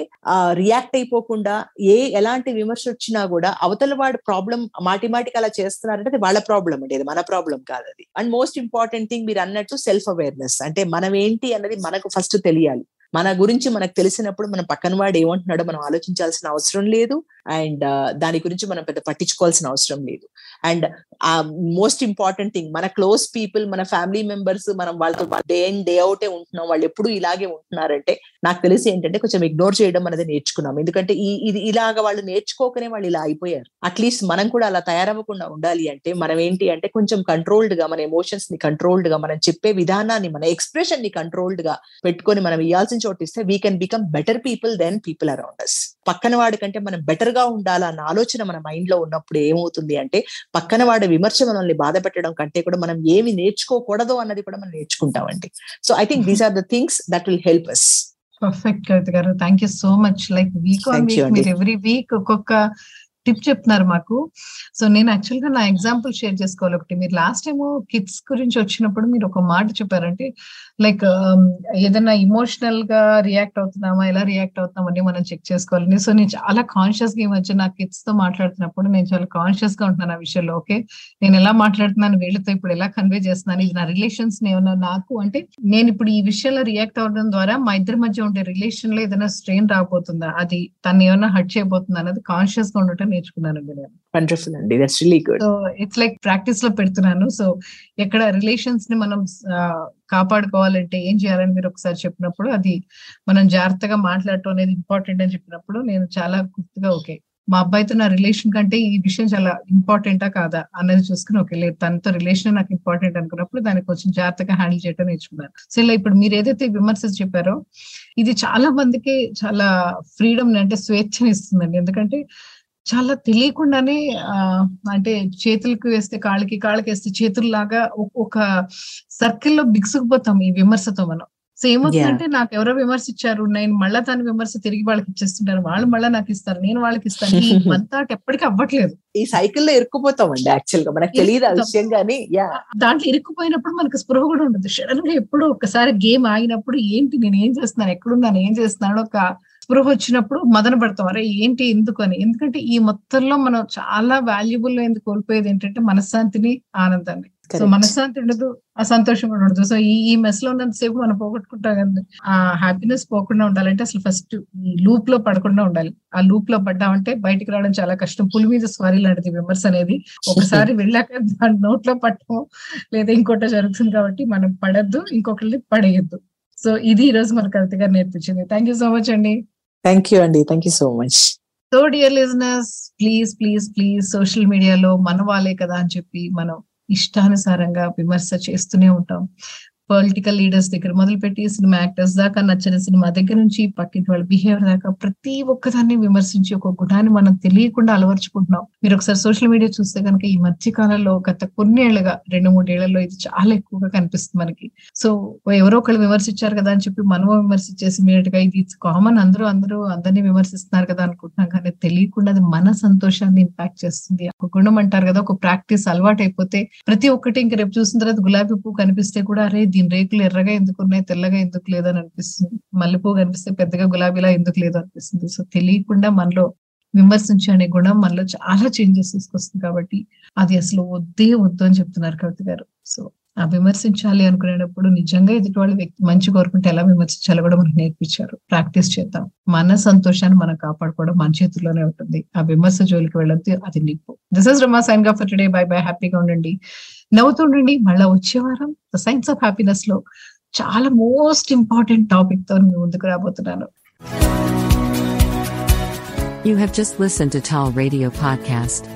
రియాక్ట్ అయిపోకుండా ఏ ఎలాంటి విమర్శ వచ్చినా కూడా అవతల వాడు ప్రాబ్లం మాటి మాటికి అలా చేస్తున్నారంటే అది వాళ్ళ ప్రాబ్లం అండి అది మన ప్రాబ్లం కాదు అది. అండ్ మోస్ట్ ఇంపార్టెంట్ థింగ్ మీరు అన్నట్టు సెల్ఫ్ అవేర్నెస్ అంటే మనం ఏంటి అన్నది మనకు ఫస్ట్ తెలియాలి. మన గురించి మనకు తెలిసినప్పుడు మన పక్కన వాడు ఏమంటున్నాడో మనం ఆలోచించాల్సిన అవసరం లేదు. అండ్ దాని గురించి మనం పెద్ద పట్టించుకోవాల్సిన అవసరం లేదు. అండ్ ఆ మోస్ట్ ఇంపార్టెంట్ థింగ్ మన క్లోజ్ పీపుల్ మన ఫ్యామిలీ మెంబర్స్ మనం వాళ్ళతో డే ఇన్ డే అవుటే ఉంటున్నాం. వాళ్ళు ఎప్పుడు ఇలాగే ఉంటున్నారంటే నాకు తెలిసి ఏంటంటే కొంచెం ఇగ్నోర్ చేయడం అనేది నేర్చుకున్నాం. ఎందుకంటే ఈ ఇది ఇలాగ వాళ్ళు నేర్చుకోకనే వాళ్ళు ఇలా అయిపోయారు. అట్లీస్ట్ మనం కూడా అలా తయారవ్వకుండా ఉండాలి అంటే మనం ఏంటి అంటే కొంచెం కంట్రోల్డ్గా మన ఎమోషన్స్ని కంట్రోల్డ్గా మనం చెప్పే విధానాన్ని మన ఎక్స్ప్రెషన్ని కంట్రోల్డ్గా పెట్టుకొని మనం ఇవ్వాల్సిన చోటు ఇస్తే we can become better people then people around us పక్కన వాడి కంటే మనం బెటర్ గా ఉండాలన్న ఆలోచన మన మైండ్లో ఉన్నప్పుడు ఏమవుతుంది అంటే పక్కన వాడి విమర్శ మనల్ని బాధ పెట్టడం కంటే కూడా మనం ఏమి నేర్చుకోకూడదు అన్నది కూడా మనం నేర్చుకుంటామండి. So I think these are the things that will help us perfect Kavitha garu. Thank you so much like week on week మీరు ఎవ్రీ వీక్ ఒక్కొక్క టిప్ చెప్తున్నారు మాకు. సో నేను యాక్చువల్గా నా ఎగ్జాంపుల్ షేర్ చేసుకోవాలి ఒకటి. మీరు లాస్ట్ టైం కిడ్స్ గురించి వచ్చినప్పుడు మీరు ఒక మాట చెప్పారంటే లైక్ um, ఏదైనా ఇమోషనల్గా రియాక్ట్ అవుతున్నామా ఎలా రియాక్ట్ అవుతున్నామని మనం చెక్ చేసుకోవాలని సో నేను చాలా కాన్షియస్గా ఈ మధ్య నా కిడ్స్తో మాట్లాడుతున్నప్పుడు నేను చాలా కాన్షియస్గా ఉంటున్నాను ఆ విషయంలో ఓకే నేను ఎలా మాట్లాడుతున్నాను వీళ్ళతో ఇప్పుడు ఎలా కన్వే చేస్తున్నాను ఇది నా రిలేషన్స్ ఏమన్నా నాకు అంటే నేను ఇప్పుడు ఈ విషయంలో రియాక్ట్ అవ్వడం ద్వారా మా ఇద్దరి మధ్య ఉండే రిలేషన్లో ఏదైనా స్ట్రెయిన్ రాబోతుందా? అది తను ఏమైనా హర్ట్ చేయబోతుందా అనేది కాన్షియస్గా ఉండటం నేర్చుకున్నానండి నేను. వండర్ఫుల్ అండి. That's really good so it's like ప్రాక్టీస్లో పెడుతున్నాను. సో ఎక్కడ రిలేషన్స్ని మనం కాపాడుకోవాలంటే ఏం చేయాలని మీరు ఒకసారి చెప్పినప్పుడు అది మనం జాగ్రత్తగా మాట్లాడటం అనేది ఇంపార్టెంట్ అని చెప్పినప్పుడు నేను చాలా గుర్తుగా ఓకే మా అబ్బాయితో నా రిలేషన్ కంటే ఈ విషయం చాలా ఇంపార్టెంటా కాదా అన్నది చూసుకుని ఓకే లేదు తనతో రిలేషన్ నాకు ఇంపార్టెంట్ అనుకున్నప్పుడు దాన్ని కొంచెం జాగ్రత్తగా హ్యాండిల్ చేయడం నేర్చుకున్నాను. సో ఇలా ఇప్పుడు మీరు ఏదైతే విమర్శలు చెప్పారో ఇది చాలా మందికి చాలా ఫ్రీడమ్ అంటే స్వేచ్ఛని ఇస్తుందండి. ఎందుకంటే చాలా తెలియకుండానే ఆ అంటే చేతులకు వేస్తే కాళ్ళకి కాళ్ళకి వేస్తే చేతుల్లాగా ఒక సర్కిల్లో బిగుసుకుపోతాం ఈ విమర్శతో మనం. సో ఏమవుతుందంటే నాకు ఎవరో విమర్శ ఇచ్చారు నేను మళ్ళా దాని విమర్శ తిరిగి వాళ్ళకి ఇచ్చేస్తుంటారు. వాళ్ళు మళ్ళీ నాకు ఇస్తారు నేను వాళ్ళకి ఇస్తాను. ఈ *laughs* అంతా ఎప్పటికీ అవ్వట్లేదు. ఈ సైకిల్లో ఇరుక్కుపోతామండి యాక్చువల్గా మనకు తెలియదు ఆ విషయం కానీ దాంట్లో ఇరుక్కుపోయినప్పుడు మనకు స్పృహ కూడా ఉండదు. సడన్గా ఎప్పుడు ఒకసారి గేమ్ ఆగినప్పుడు ఏంటి నేను ఏం చేస్తున్నాను ఎక్కడున్నాను ఏం చేస్తున్నాను ఒక స్పృహ వచ్చినప్పుడు మదన పడతాం. అరే ఏంటి ఎందుకు అని ఎందుకంటే ఈ మొత్తంలో మనం చాలా వాల్యుబుల్ ఎందుకు కోల్పోయేది ఏంటంటే మనశ్శాంతిని ఆనందాన్ని. సో మనశ్శాంతి ఉండదు ఆ సంతోషం కూడా ఉండదు. సో ఈ ఈ మెస్లో ఉన్నంతసేపు మనం పోగొట్టుకుంటాం కదా ఆ హ్యాపీనెస్ పోకుండా ఉండాలంటే అసలు ఫస్ట్ ఈ లూప్లో పడకుండా ఉండాలి. ఆ లూప్లో పడ్డామంటే బయటికి రావడం చాలా కష్టం. పులి మీద స్వారీ లాంటిది విమర్శ అనేది ఒకసారి *laughs* వెళ్ళాక దాని నోట్లో పట్టడం లేదా ఇంకోటో జరుగుతుంది కాబట్టి మనం పడద్దు ఇంకొకరిని పడేయద్దు. సో ఇది ఈ రోజు మన కవిత గారు నేర్పించింది. థ్యాంక్ యూ సో మచ్ అండి. థ్యాంక్ యూ అండి thank you so much so dear listeners please please please social మీడియాలో మన వాళ్ళే కదా అని చెప్పి మనం ఇష్టానుసారంగా విమర్శ చేస్తూనే ఉంటాం. పొలిటికల్ లీడర్స్ దగ్గర మొదలుపెట్టి సినిమా యాక్టర్స్ దాకా నచ్చిన సినిమా దగ్గర నుంచి పక్కింటి వాళ్ళ బిహేవియర్ దాకా ప్రతి ఒక్కదాన్ని విమర్శించి ఒక గుణాన్ని మనం తెలియకుండా అలవర్చుకుంటున్నాం. మీరు ఒకసారి సోషల్ మీడియా చూస్తే కనుక ఈ మధ్య కాలంలో గత కొన్నేళ్ళుగా రెండు మూడేళ్ళలో ఇది చాలా ఎక్కువగా కనిపిస్తుంది మనకి. సో ఎవరో ఒకళ్ళు విమర్శించారు కదా అని చెప్పి మనము విమర్శించేసి ఇమీడియట్గా ఇది కామన్ అందరూ అందరూ అందరినీ విమర్శిస్తున్నారు కదా అనుకుంటున్నాం కానీ తెలియకుండా అది మన సంతోషాన్ని ఇంపాక్ట్ చేస్తుంది. ఒక గుణం అంటారు కదా ఒక ప్రాక్టీస్ అలవాటు అయిపోతే ప్రతి ఒక్కటి ఇంక రేపు చూసిన తర్వాత గులాబీ పువ్వు కనిపిస్తే కూడా అరే దీని రేకులు ఎర్రగా ఎందుకు ఉన్నాయి తెల్లగా ఎందుకు లేదని అనిపిస్తుంది. మల్లెపూ కనిపిస్తే పెద్దగా గులాబీలా ఎందుకు లేదు అనిపిస్తుంది. సో తెలియకుండా మనలో విమర్శించే అనే గుణం మనలో చాలా చేంజెస్ తీసుకొస్తుంది కాబట్టి అది అసలు వద్దే వద్దు అని చెప్తున్నారు కవిత గారు. సో విమర్శించాలి అనుకునేటప్పుడు నిజంగా ఎదుటి వాళ్ళు వ్యక్తి మంచి కోరుకుంటే ఎలా విమర్శించాలో కూడా మనకు నేర్పించారు. ప్రాక్టీస్ చేద్దాం. మన సంతోషాన్ని మనం కాపాడుకోవడం మన చేతుల్లోనే ఉంటుంది. ఆ విమర్శ జోలికి వెళ్ళద్దు అది నిప్పు. దిస్ ఇస్ రమా సైన్గా ఫర్ టుడే బై బై హ్యాపీగా ఉండండి. నవ్వుతుండండి. మళ్ళా వచ్చే వారం ద సైన్స్ ఆఫ్ హ్యాపీనెస్లో చాలా మోస్ట్ ఇంపార్టెంట్ టాపిక్తో మీ ముందుకు రాబోతున్నాను. You have just listened to Tall Radio Podcast.